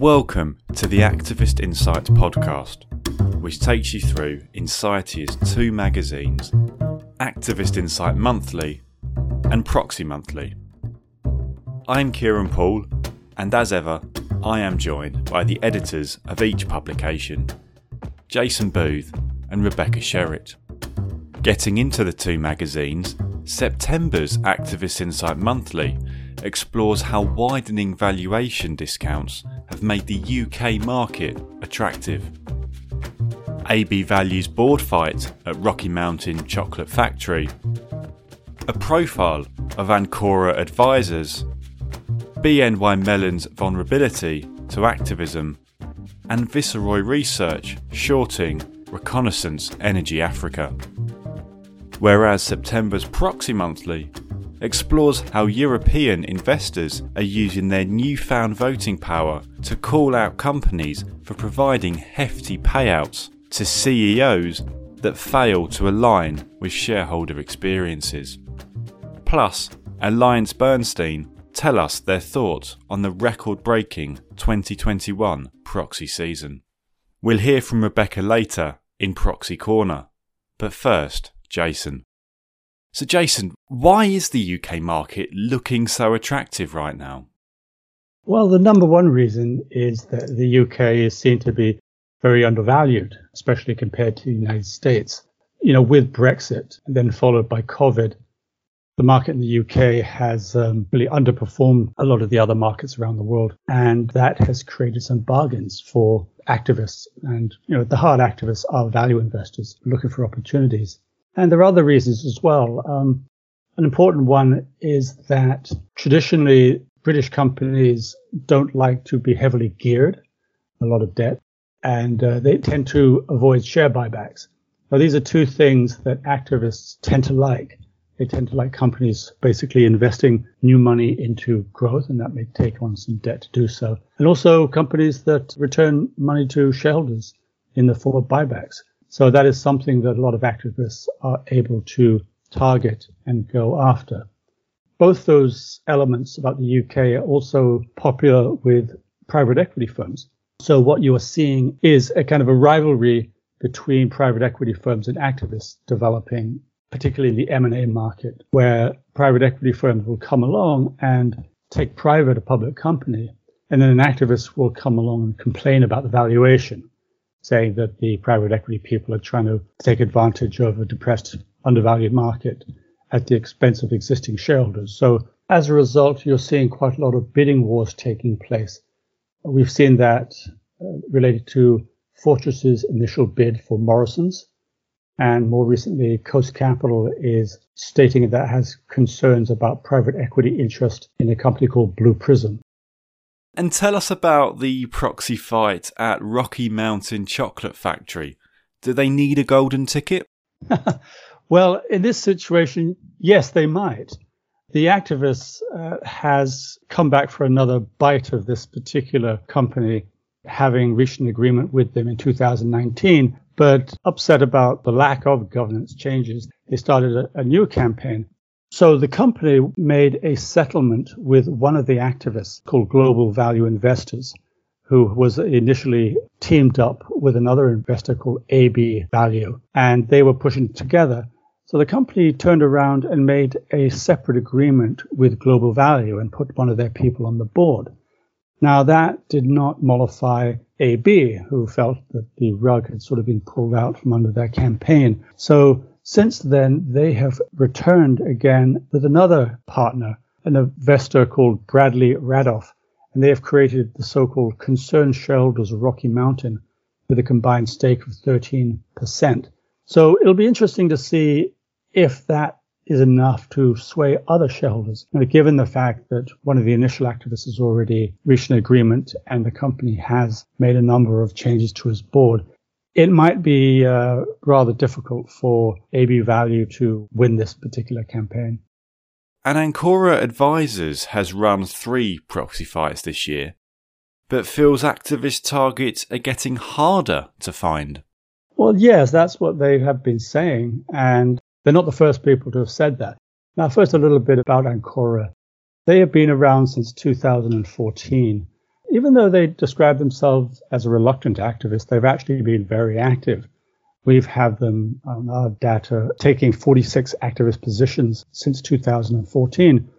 Welcome to the Activist Insight podcast, which takes you through Insightia's two magazines, Activist Insight Monthly and Proxy Monthly. I'm Kieran Poole, and as ever, I am joined by the editors of each publication, Jason Booth and Rebecca Sherratt. Getting into the two magazines, September's Activist Insight Monthly explores how widening valuation discounts have made the UK market attractive. AB Value's board fight at Rocky Mountain Chocolate Factory, a profile of Ancora advisors, BNY Mellon's vulnerability to activism, and Viceroy Research shorting Reconnaissance Energy Africa. Whereas September's Proxy Monthly explores how European investors are using their newfound voting power to call out companies for providing hefty payouts to CEOs that fail to align with shareholder experiences. Plus, Alliance Bernstein tell us their thoughts on the record breaking 2021 proxy season. We'll hear from Rebecca later in Proxy Corner, but first, Jason. So, Jason, why is the UK market looking so attractive right now? Well, the number one reason is that the UK is seen to be very undervalued, especially compared to the United States. You know, with Brexit and then followed by COVID, the market in the UK has um, really underperformed a lot of the other markets around the world. And that has created some bargains for activists. And, you know, the hard activists are value investors looking for opportunities. And there are other reasons as well. Um, an important one is that traditionally British companies don't like to be heavily geared, a lot of debt, and uh, they tend to avoid share buybacks. Now, these are two things that activists tend to like. They tend to like companies basically investing new money into growth, and that may take on some debt to do so. And also companies that return money to shareholders in the form of buybacks. So that is something that a lot of activists are able to target and go after. Both those elements about the UK are also popular with private equity firms. So what you are seeing is a kind of a rivalry between private equity firms and activists developing, particularly in the M&A market, where private equity firms will come along and take private a public company, and then an activist will come along and complain about the valuation saying that the private equity people are trying to take advantage of a depressed, undervalued market at the expense of existing shareholders. So as a result, you're seeing quite a lot of bidding wars taking place. We've seen that uh, related to Fortress's initial bid for Morrison's. And more recently, Coast Capital is stating that it has concerns about private equity interest in a company called Blue Prism. And tell us about the proxy fight at Rocky Mountain Chocolate Factory. Do they need a golden ticket? well, in this situation, yes, they might. The activist uh, has come back for another bite of this particular company, having reached an agreement with them in 2019, but upset about the lack of governance changes. They started a, a new campaign so the company made a settlement with one of the activists called Global Value Investors, who was initially teamed up with another investor called AB Value, and they were pushing together. So the company turned around and made a separate agreement with Global Value and put one of their people on the board. Now that did not mollify AB, who felt that the rug had sort of been pulled out from under their campaign. So since then, they have returned again with another partner, an investor called Bradley Radoff, and they have created the so-called Concerned Shareholders of Rocky Mountain with a combined stake of 13%. So it'll be interesting to see if that is enough to sway other shareholders. Given the fact that one of the initial activists has already reached an agreement and the company has made a number of changes to its board, it might be uh, rather difficult for AB Value to win this particular campaign. And Ancora Advisors has run three proxy fights this year, but feels activist targets are getting harder to find. Well, yes, that's what they have been saying, and they're not the first people to have said that. Now, first, a little bit about Ancora. They have been around since 2014 even though they describe themselves as a reluctant activist, they've actually been very active. We've had them on our data taking 46 activist positions since 2014,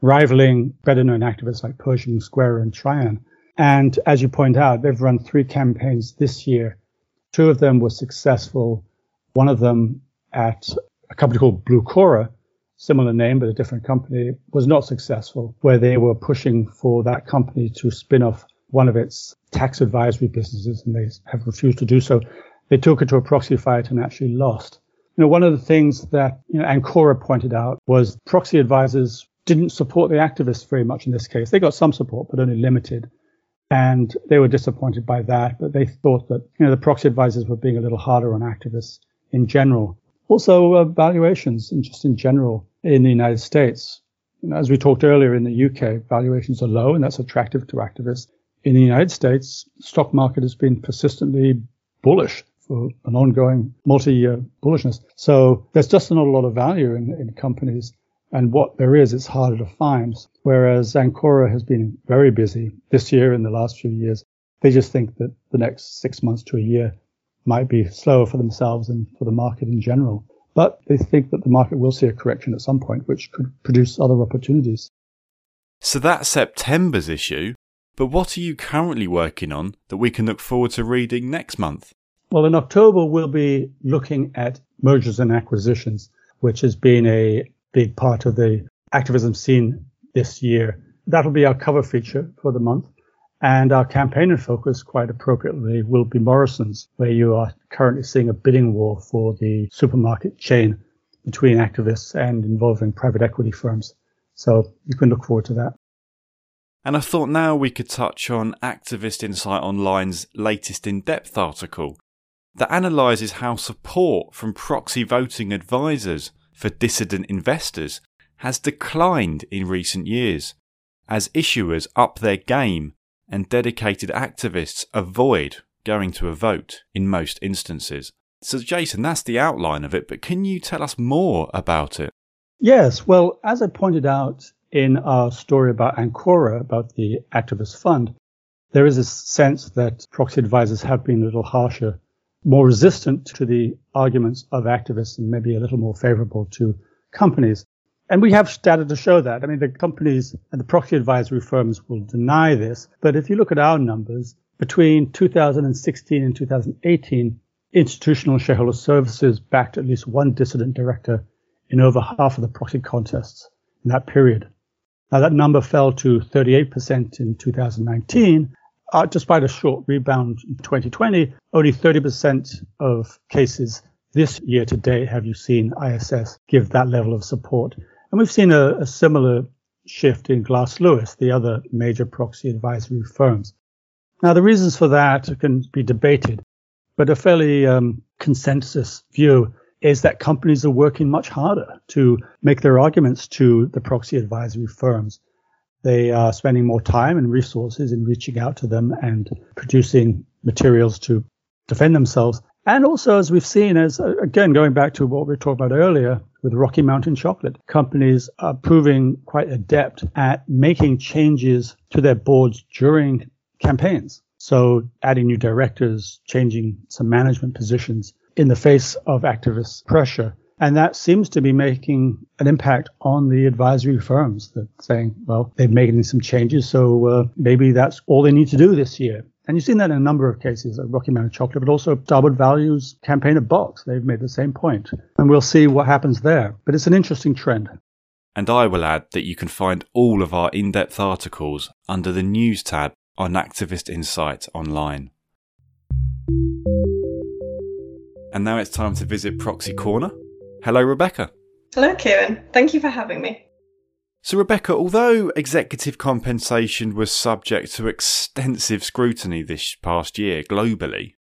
rivaling better known activists like Pershing Square and Trian. And as you point out, they've run three campaigns this year. Two of them were successful. One of them at a company called Blucora, similar name but a different company, was not successful, where they were pushing for that company to spin off one of its tax advisory businesses, and they have refused to do so. They took it to a proxy fight and actually lost. You know, one of the things that you know, Ancora pointed out was proxy advisors didn't support the activists very much in this case. They got some support, but only limited. And they were disappointed by that, but they thought that, you know, the proxy advisors were being a little harder on activists in general. Also, uh, valuations, and just in general, in the United States. Know, as we talked earlier, in the UK, valuations are low, and that's attractive to activists. In the United States, stock market has been persistently bullish for an ongoing multi-year bullishness. So there's just not a lot of value in, in companies and what there is, it's harder to find. Whereas Ancora has been very busy this year and the last few years. They just think that the next six months to a year might be slower for themselves and for the market in general. But they think that the market will see a correction at some point, which could produce other opportunities. So that's September's issue. But what are you currently working on that we can look forward to reading next month? Well, in October, we'll be looking at mergers and acquisitions, which has been a big part of the activism scene this year. That'll be our cover feature for the month. And our campaign and focus, quite appropriately, will be Morrison's, where you are currently seeing a bidding war for the supermarket chain between activists and involving private equity firms. So you can look forward to that. And I thought now we could touch on Activist Insight Online's latest in depth article that analyses how support from proxy voting advisors for dissident investors has declined in recent years as issuers up their game and dedicated activists avoid going to a vote in most instances. So, Jason, that's the outline of it, but can you tell us more about it? Yes. Well, as I pointed out in our story about Ancora, about the activist fund, there is a sense that proxy advisors have been a little harsher more resistant to the arguments of activists and maybe a little more favorable to companies. And we have data to show that. I mean, the companies and the proxy advisory firms will deny this. But if you look at our numbers, between 2016 and 2018, institutional shareholder services backed at least one dissident director in over half of the proxy contests in that period. Now, that number fell to 38% in 2019 uh, despite a short rebound in 2020, only 30% of cases this year to date have you seen ISS give that level of support. And we've seen a, a similar shift in Glass Lewis, the other major proxy advisory firms. Now, the reasons for that can be debated, but a fairly um, consensus view is that companies are working much harder to make their arguments to the proxy advisory firms. They are spending more time and resources in reaching out to them and producing materials to defend themselves. And also, as we've seen, as again, going back to what we talked about earlier with Rocky Mountain Chocolate, companies are proving quite adept at making changes to their boards during campaigns. So adding new directors, changing some management positions in the face of activist pressure and that seems to be making an impact on the advisory firms that saying, well, they've made some changes, so uh, maybe that's all they need to do this year. And you've seen that in a number of cases, like Rocky Mountain Chocolate, but also Starboard Value's campaign at Box. They've made the same point. And we'll see what happens there. But it's an interesting trend. And I will add that you can find all of our in depth articles under the News tab on Activist Insight online. And now it's time to visit Proxy Corner Hello, Rebecca. Hello, Kieran. Thank you for having me. So, Rebecca, although executive compensation was subject to extensive scrutiny this past year globally,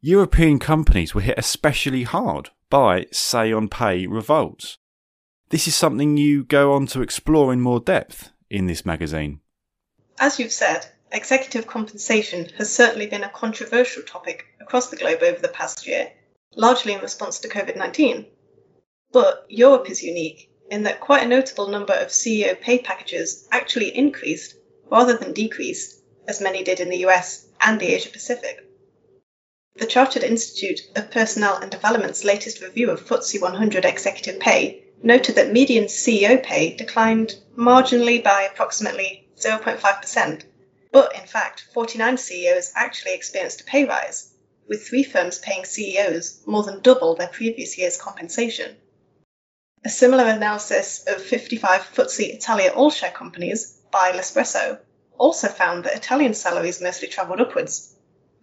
European companies were hit especially hard by say on pay revolts. This is something you go on to explore in more depth in this magazine. As you've said, executive compensation has certainly been a controversial topic across the globe over the past year, largely in response to COVID 19. But Europe is unique in that quite a notable number of CEO pay packages actually increased rather than decreased as many did in the US and the Asia Pacific. The Chartered Institute of Personnel and Development's latest review of FTSE 100 executive pay noted that median CEO pay declined marginally by approximately 0.5%, but in fact, 49 CEOs actually experienced a pay rise, with three firms paying CEOs more than double their previous year's compensation. A similar analysis of 55 FTSE Italia all-share companies by L'Espresso also found that Italian salaries mostly travelled upwards,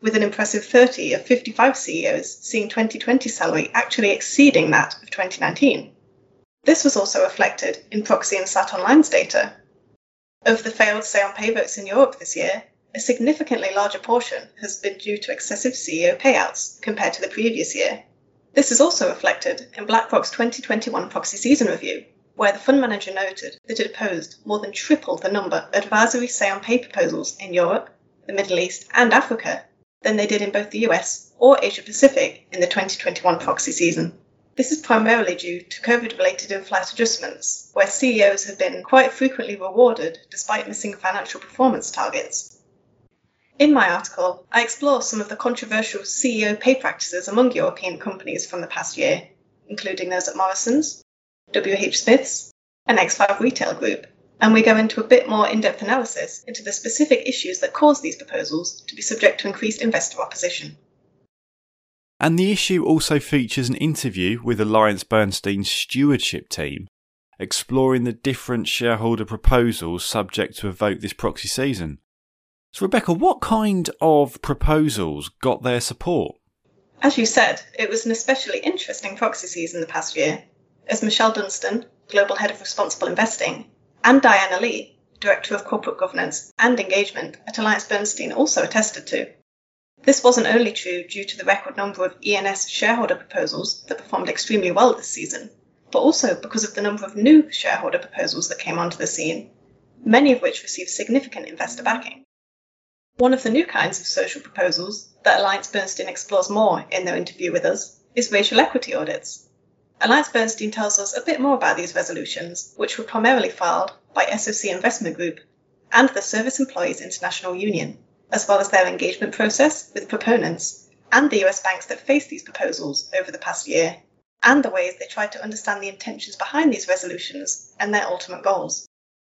with an impressive 30 of 55 CEOs seeing 2020 salary actually exceeding that of 2019. This was also reflected in Proxy Insight Online's data. Of the failed say on pay votes in Europe this year, a significantly larger portion has been due to excessive CEO payouts compared to the previous year. This is also reflected in BlackRock's 2021 proxy season review, where the fund manager noted that it opposed more than triple the number of advisory say on pay proposals in Europe, the Middle East, and Africa than they did in both the US or Asia Pacific in the 2021 proxy season. This is primarily due to COVID related in flight adjustments, where CEOs have been quite frequently rewarded despite missing financial performance targets. In my article, I explore some of the controversial CEO pay practices among European companies from the past year, including those at Morrison's, WH Smith's, and X5 Retail Group, and we go into a bit more in depth analysis into the specific issues that cause these proposals to be subject to increased investor opposition. And the issue also features an interview with Alliance Bernstein's stewardship team, exploring the different shareholder proposals subject to a vote this proxy season. So, Rebecca, what kind of proposals got their support? As you said, it was an especially interesting proxy season the past year, as Michelle Dunstan, Global Head of Responsible Investing, and Diana Lee, Director of Corporate Governance and Engagement at Alliance Bernstein, also attested to. This wasn't only true due to the record number of ENS shareholder proposals that performed extremely well this season, but also because of the number of new shareholder proposals that came onto the scene, many of which received significant investor backing. One of the new kinds of social proposals that Alliance Bernstein explores more in their interview with us is racial equity audits. Alliance Bernstein tells us a bit more about these resolutions, which were primarily filed by SOC Investment Group and the Service Employees International Union, as well as their engagement process with proponents and the US banks that faced these proposals over the past year, and the ways they tried to understand the intentions behind these resolutions and their ultimate goals.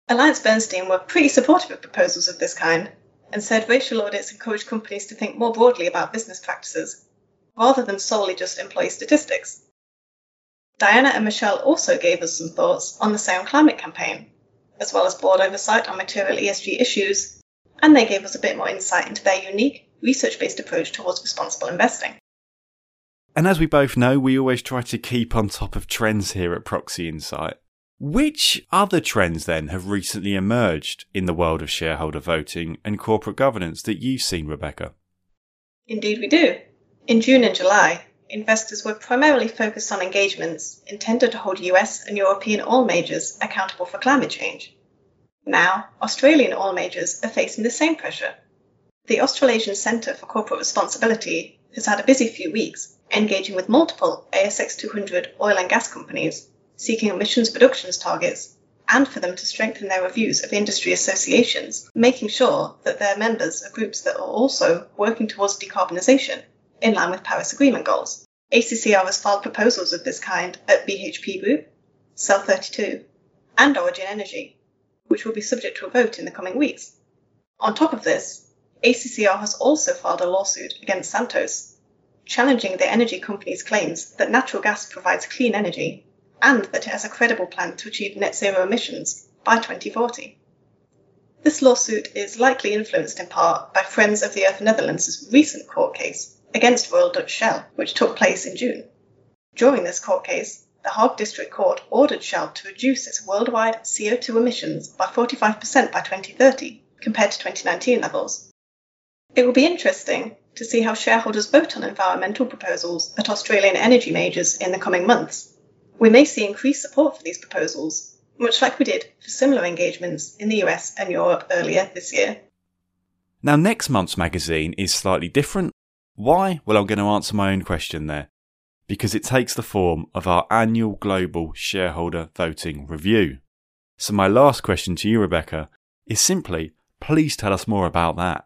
Alliance Bernstein were pretty supportive of proposals of this kind and said racial audits encourage companies to think more broadly about business practices rather than solely just employee statistics. Diana and Michelle also gave us some thoughts on the Say on Climate campaign, as well as board oversight on material ESG issues, and they gave us a bit more insight into their unique, research based approach towards responsible investing. And as we both know, we always try to keep on top of trends here at Proxy Insight. Which other trends then have recently emerged in the world of shareholder voting and corporate governance that you've seen, Rebecca? Indeed, we do. In June and July, investors were primarily focused on engagements intended to hold US and European oil majors accountable for climate change. Now, Australian oil majors are facing the same pressure. The Australasian Centre for Corporate Responsibility has had a busy few weeks engaging with multiple ASX 200 oil and gas companies seeking emissions reductions targets and for them to strengthen their reviews of industry associations, making sure that their members are groups that are also working towards decarbonisation in line with Paris Agreement goals. ACCR has filed proposals of this kind at BHP Group, South32, and Origin Energy, which will be subject to a vote in the coming weeks. On top of this, ACCR has also filed a lawsuit against Santos, challenging the energy company's claims that natural gas provides clean energy and that it has a credible plan to achieve net zero emissions by 2040. This lawsuit is likely influenced in part by Friends of the Earth Netherlands' recent court case against Royal Dutch Shell, which took place in June. During this court case, the Hague District Court ordered Shell to reduce its worldwide CO2 emissions by 45% by 2030 compared to 2019 levels. It will be interesting to see how shareholders vote on environmental proposals at Australian energy majors in the coming months. We may see increased support for these proposals, much like we did for similar engagements in the US and Europe earlier this year. Now, next month's magazine is slightly different why? Well, I'm going to answer my own question there. Because it takes the form of our annual global shareholder voting review. So, my last question to you, Rebecca, is simply Please tell us more about that.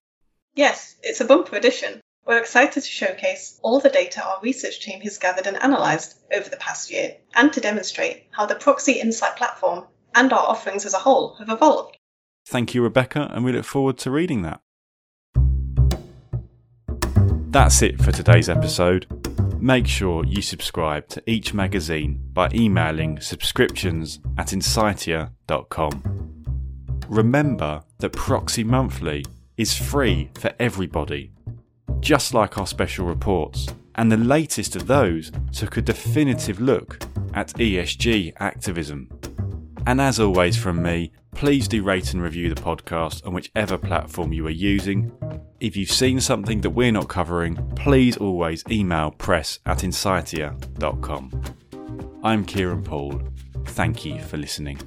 Yes, it's a bumper edition. We're excited to showcase all the data our research team has gathered and analysed over the past year, and to demonstrate how the Proxy Insight platform and our offerings as a whole have evolved. Thank you, Rebecca, and we look forward to reading that. That's it for today's episode. Make sure you subscribe to each magazine by emailing subscriptions at insightia.com. Remember that Proxy Monthly is free for everybody, just like our special reports, and the latest of those took a definitive look at ESG activism. And as always, from me, please do rate and review the podcast on whichever platform you are using. If you've seen something that we're not covering, please always email press at insightia.com. I'm Kieran Poole. Thank you for listening.